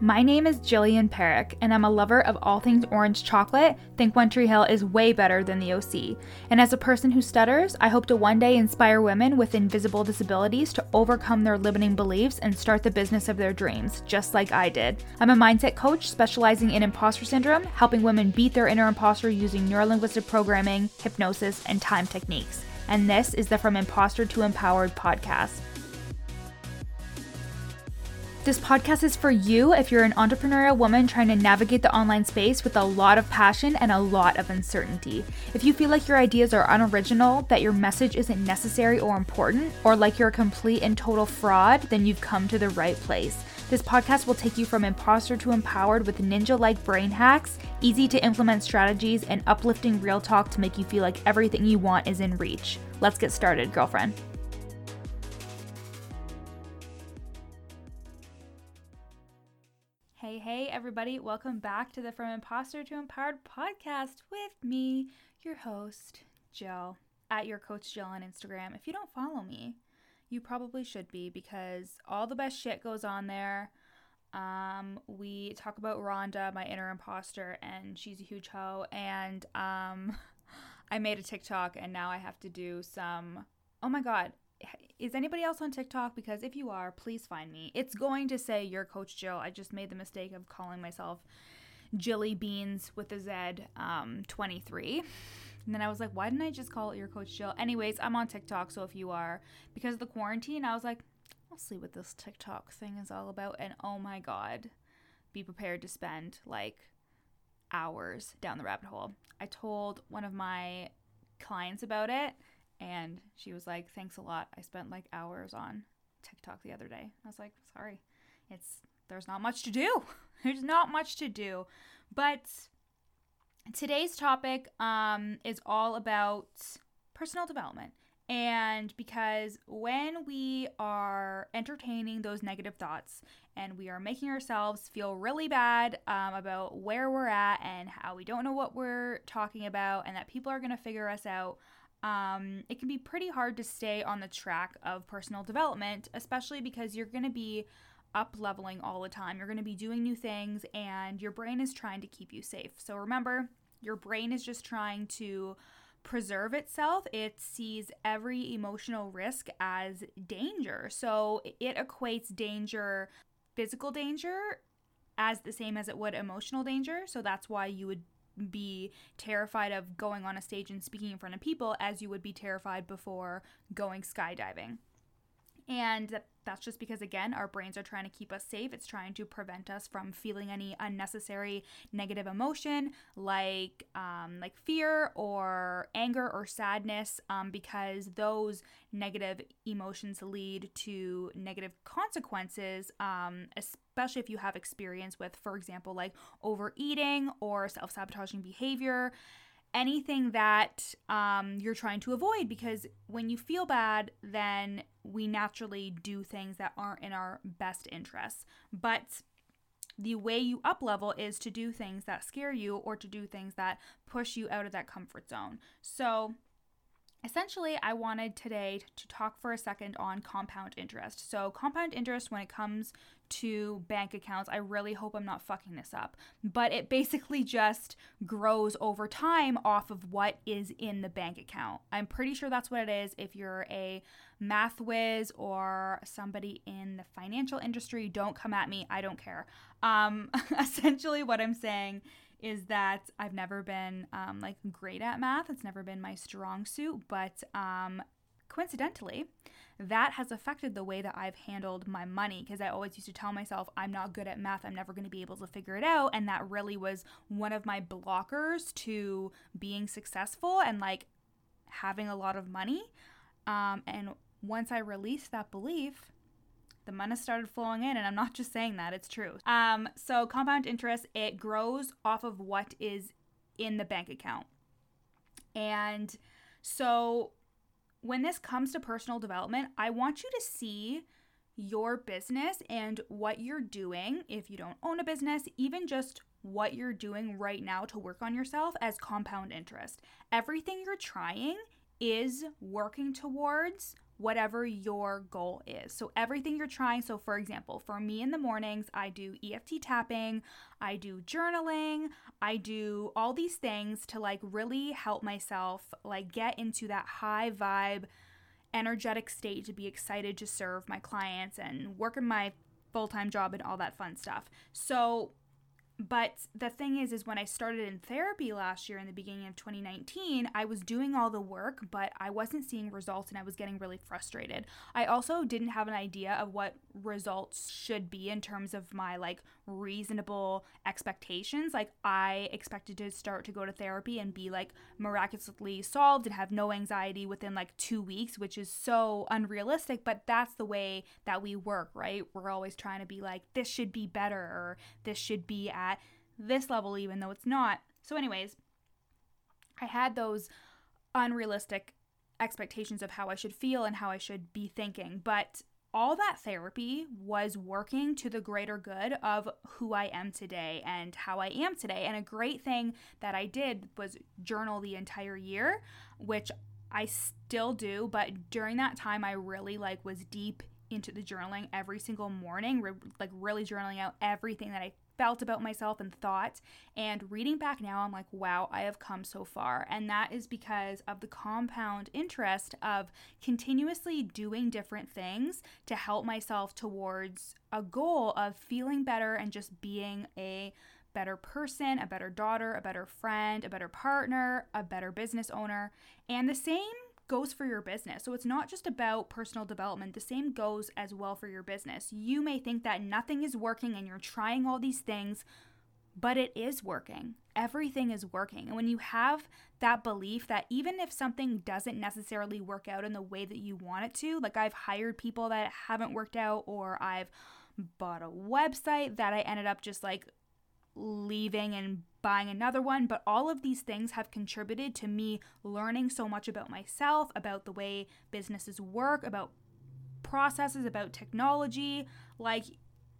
My name is Jillian Parekh, and I'm a lover of all things orange chocolate. Think One Tree Hill is way better than the OC. And as a person who stutters, I hope to one day inspire women with invisible disabilities to overcome their limiting beliefs and start the business of their dreams, just like I did. I'm a mindset coach specializing in imposter syndrome, helping women beat their inner imposter using neurolinguistic programming, hypnosis, and time techniques. And this is the From Imposter to Empowered podcast. This podcast is for you if you're an entrepreneurial woman trying to navigate the online space with a lot of passion and a lot of uncertainty. If you feel like your ideas are unoriginal, that your message isn't necessary or important, or like you're a complete and total fraud, then you've come to the right place. This podcast will take you from imposter to empowered with ninja like brain hacks, easy to implement strategies, and uplifting real talk to make you feel like everything you want is in reach. Let's get started, girlfriend. Hey, hey, everybody, welcome back to the From Imposter to Empowered podcast with me, your host, Jill, at your coach Jill on Instagram. If you don't follow me, you probably should be because all the best shit goes on there. Um, we talk about Rhonda, my inner imposter, and she's a huge hoe. And um, I made a TikTok, and now I have to do some. Oh my god, is anybody else on TikTok? Because if you are, please find me. It's going to say your coach Jill. I just made the mistake of calling myself Jilly Beans with a Z, um, 23. And then I was like, why didn't I just call it your coach Jill? Anyways, I'm on TikTok, so if you are, because of the quarantine, I was like, I'll see what this TikTok thing is all about. And oh my God, be prepared to spend like hours down the rabbit hole. I told one of my clients about it and she was like, "Thanks a lot. I spent like hours on TikTok the other day." I was like, "Sorry. It's there's not much to do. there's not much to do." But today's topic um, is all about personal development. And because when we are entertaining those negative thoughts and we are making ourselves feel really bad um, about where we're at and how we don't know what we're talking about and that people are going to figure us out, um, it can be pretty hard to stay on the track of personal development, especially because you're going to be up leveling all the time. You're going to be doing new things, and your brain is trying to keep you safe. So remember, your brain is just trying to preserve itself. It sees every emotional risk as danger. So it equates danger, physical danger, as the same as it would emotional danger. So that's why you would be terrified of going on a stage and speaking in front of people as you would be terrified before going skydiving. And that's just because, again, our brains are trying to keep us safe. It's trying to prevent us from feeling any unnecessary negative emotion like um, like fear or anger or sadness, um, because those negative emotions lead to negative consequences, um, especially if you have experience with, for example, like overeating or self sabotaging behavior anything that um, you're trying to avoid because when you feel bad, then we naturally do things that aren't in our best interests. But the way you up level is to do things that scare you or to do things that push you out of that comfort zone. So, essentially, I wanted today to talk for a second on compound interest. So, compound interest, when it comes to bank accounts. I really hope I'm not fucking this up. But it basically just grows over time off of what is in the bank account. I'm pretty sure that's what it is. If you're a math whiz or somebody in the financial industry, don't come at me. I don't care. Um, essentially, what I'm saying is that I've never been um, like great at math. It's never been my strong suit, but um, coincidentally, that has affected the way that I've handled my money because I always used to tell myself, I'm not good at math, I'm never going to be able to figure it out. And that really was one of my blockers to being successful and like having a lot of money. Um, and once I released that belief, the money started flowing in and i'm not just saying that it's true um, so compound interest it grows off of what is in the bank account and so when this comes to personal development, I want you to see your business and what you're doing if you don't own a business, even just what you're doing right now to work on yourself as compound interest. Everything you're trying is working towards whatever your goal is. So, everything you're trying. So, for example, for me in the mornings, I do EFT tapping, I do journaling, I do all these things to like really help myself like get into that high vibe, energetic state to be excited to serve my clients and work in my full time job and all that fun stuff. So, but the thing is is when i started in therapy last year in the beginning of 2019 i was doing all the work but i wasn't seeing results and i was getting really frustrated. I also didn't have an idea of what results should be in terms of my like reasonable expectations. Like i expected to start to go to therapy and be like miraculously solved and have no anxiety within like 2 weeks which is so unrealistic but that's the way that we work right? We're always trying to be like this should be better or this should be at at this level, even though it's not. So, anyways, I had those unrealistic expectations of how I should feel and how I should be thinking. But all that therapy was working to the greater good of who I am today and how I am today. And a great thing that I did was journal the entire year, which I still do, but during that time I really like was deep into the journaling every single morning, re- like really journaling out everything that I felt about myself and thought. And reading back now, I'm like, wow, I have come so far. And that is because of the compound interest of continuously doing different things to help myself towards a goal of feeling better and just being a better person, a better daughter, a better friend, a better partner, a better business owner. And the same goes for your business. So it's not just about personal development, the same goes as well for your business. You may think that nothing is working and you're trying all these things, but it is working. Everything is working. And when you have that belief that even if something doesn't necessarily work out in the way that you want it to, like I've hired people that haven't worked out, or I've bought a website that I ended up just like leaving and buying another one, but all of these things have contributed to me learning so much about myself, about the way businesses work, about processes, about technology. Like,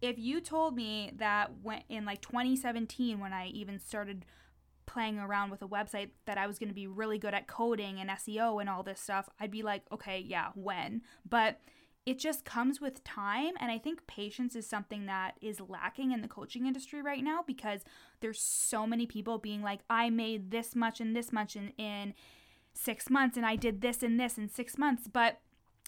if you told me that when in like 2017, when I even started playing around with a website, that I was going to be really good at coding and SEO and all this stuff, I'd be like, okay, yeah, when? But it just comes with time and i think patience is something that is lacking in the coaching industry right now because there's so many people being like i made this much and this much in, in six months and i did this and this in six months. But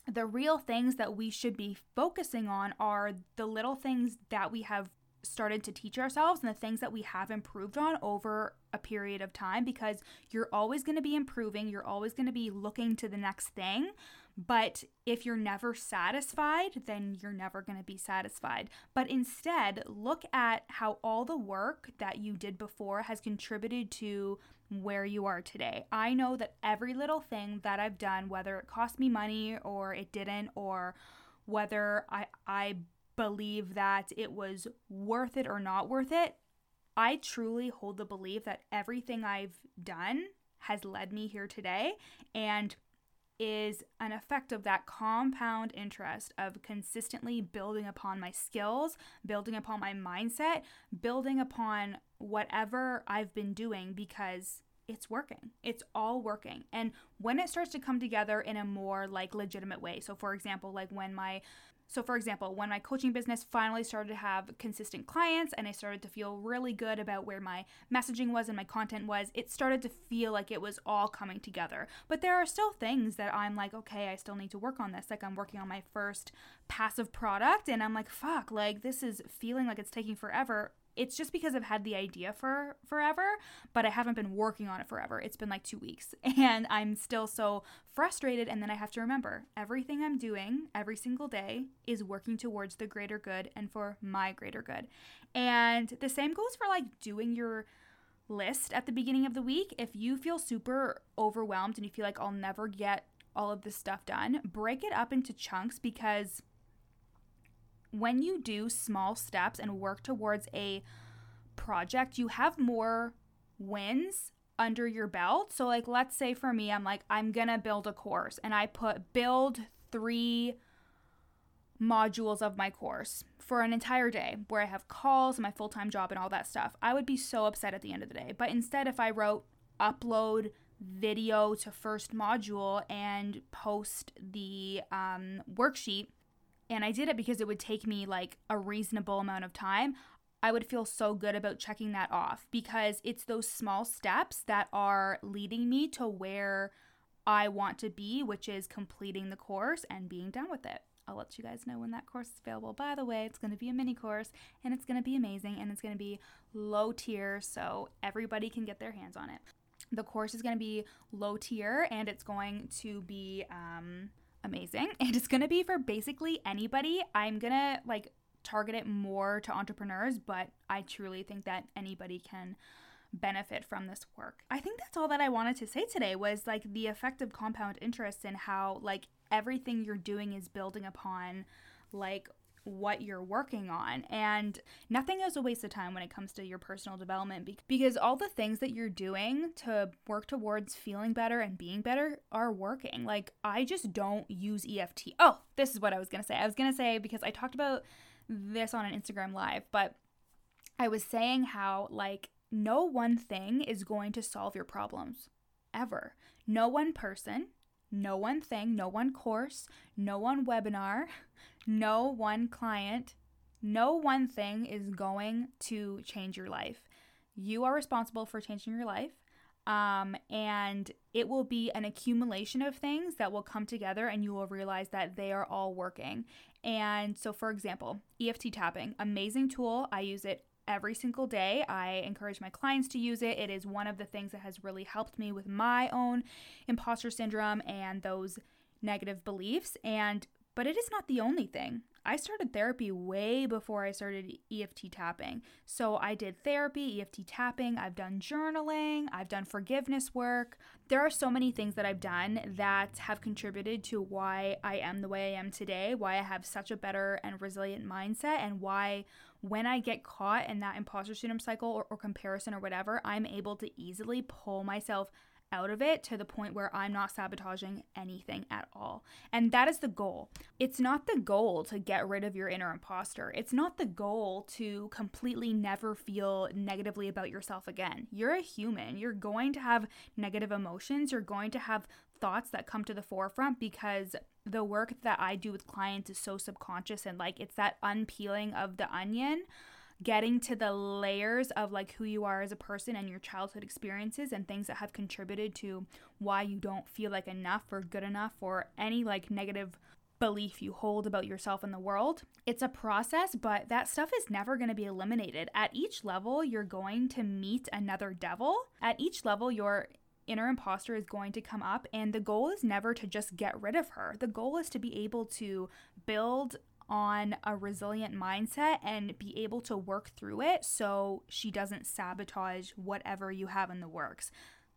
the real things that we should be focusing on are the little things that we have started to teach ourselves and the things that we have improved on over a period of time because you're always going to be improving you're always going to be looking to the next thing but if you're never satisfied, then you're never going to be satisfied. But instead, look at how all the work that you did before has contributed to where you are today. I know that every little thing that I've done, whether it cost me money or it didn't, or whether I, I believe that it was worth it or not worth it, I truly hold the belief that everything I've done has led me here today. And is an effect of that compound interest of consistently building upon my skills, building upon my mindset, building upon whatever I've been doing because it's working. It's all working. And when it starts to come together in a more like legitimate way. So for example, like when my so, for example, when my coaching business finally started to have consistent clients and I started to feel really good about where my messaging was and my content was, it started to feel like it was all coming together. But there are still things that I'm like, okay, I still need to work on this. Like, I'm working on my first passive product and I'm like, fuck, like, this is feeling like it's taking forever it's just because I've had the idea for forever, but I haven't been working on it forever. It's been like two weeks, and I'm still so frustrated. And then I have to remember everything I'm doing every single day is working towards the greater good and for my greater good. And the same goes for like doing your list at the beginning of the week. If you feel super overwhelmed and you feel like I'll never get all of this stuff done, break it up into chunks because when you do small steps and work towards a project, you have more wins under your belt. So, like, let's say for me, I'm like, I'm gonna build a course and I put build three modules of my course for an entire day where I have calls, my full time job, and all that stuff. I would be so upset at the end of the day. But instead, if I wrote upload video to first module and post the um, worksheet and I did it because it would take me like a reasonable amount of time, I would feel so good about checking that off because it's those small steps that are leading me to where I want to be, which is completing the course and being done with it. I'll let you guys know when that course is available. By the way, it's going to be a mini course and it's going to be amazing and it's going to be low tier so everybody can get their hands on it. The course is going to be low tier and it's going to be um, amazing and it's going to be for basically anybody. I'm going to like target it more to entrepreneurs, but I truly think that anybody can benefit from this work. I think that's all that I wanted to say today was like the effect of compound interest and how like everything you're doing is building upon like what you're working on. And nothing is a waste of time when it comes to your personal development because all the things that you're doing to work towards feeling better and being better are working. Like, I just don't use EFT. Oh, this is what I was going to say. I was going to say because I talked about this on an Instagram live, but I was saying how, like, no one thing is going to solve your problems ever. No one person, no one thing, no one course, no one webinar, no one client, no one thing is going to change your life. You are responsible for changing your life. Um, and it will be an accumulation of things that will come together, and you will realize that they are all working. And so, for example, EFT tapping, amazing tool. I use it every single day. I encourage my clients to use it. It is one of the things that has really helped me with my own imposter syndrome and those negative beliefs. And but it is not the only thing. I started therapy way before I started EFT tapping. So I did therapy, EFT tapping, I've done journaling, I've done forgiveness work. There are so many things that I've done that have contributed to why I am the way I am today, why I have such a better and resilient mindset, and why when I get caught in that imposter syndrome cycle or, or comparison or whatever, I'm able to easily pull myself out of it to the point where I'm not sabotaging anything at all. And that is the goal. It's not the goal to get rid of your inner imposter. It's not the goal to completely never feel negatively about yourself again. You're a human. You're going to have negative emotions. You're going to have thoughts that come to the forefront because the work that I do with clients is so subconscious and like it's that unpeeling of the onion getting to the layers of like who you are as a person and your childhood experiences and things that have contributed to why you don't feel like enough or good enough or any like negative belief you hold about yourself in the world. It's a process, but that stuff is never going to be eliminated. At each level, you're going to meet another devil. At each level, your inner imposter is going to come up, and the goal is never to just get rid of her. The goal is to be able to build on a resilient mindset and be able to work through it so she doesn't sabotage whatever you have in the works.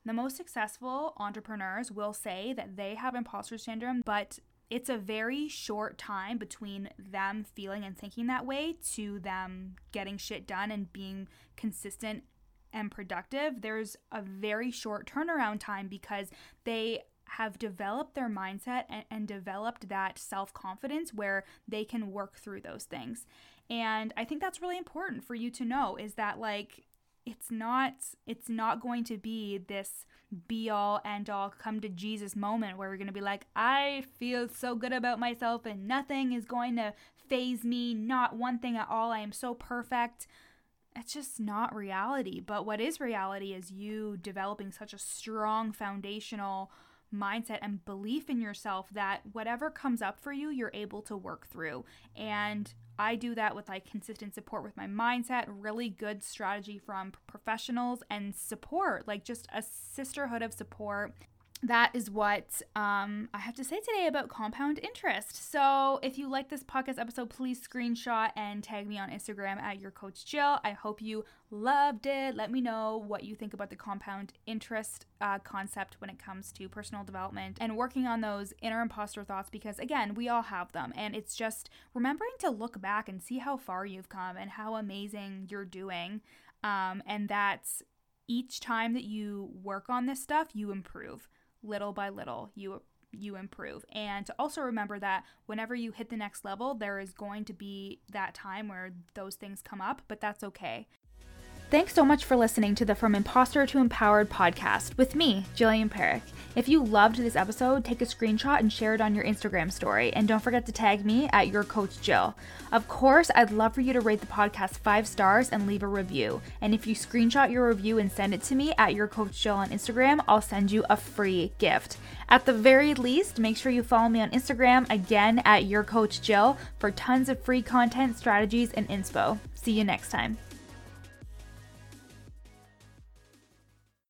The most successful entrepreneurs will say that they have imposter syndrome, but it's a very short time between them feeling and thinking that way to them getting shit done and being consistent and productive. There's a very short turnaround time because they have developed their mindset and, and developed that self confidence where they can work through those things. And I think that's really important for you to know is that like it's not it's not going to be this be all end all come to Jesus moment where we're going to be like I feel so good about myself and nothing is going to faze me not one thing at all. I am so perfect. It's just not reality. But what is reality is you developing such a strong foundational mindset and belief in yourself that whatever comes up for you, you're able to work through. And I do that with like consistent support with my mindset, really good strategy from professionals, and support, like just a sisterhood of support that is what um, I have to say today about compound interest. So, if you like this podcast episode, please screenshot and tag me on Instagram at your coach Jill. I hope you loved it. Let me know what you think about the compound interest uh, concept when it comes to personal development and working on those inner imposter thoughts because, again, we all have them. And it's just remembering to look back and see how far you've come and how amazing you're doing. Um, and that's each time that you work on this stuff, you improve little by little you you improve. And to also remember that whenever you hit the next level there is going to be that time where those things come up but that's okay Thanks so much for listening to the From Imposter to Empowered podcast with me, Jillian Parekh. If you loved this episode, take a screenshot and share it on your Instagram story. And don't forget to tag me at your coach Jill. Of course, I'd love for you to rate the podcast five stars and leave a review. And if you screenshot your review and send it to me at your coach Jill on Instagram, I'll send you a free gift. At the very least, make sure you follow me on Instagram again at your coach Jill for tons of free content, strategies, and inspo. See you next time.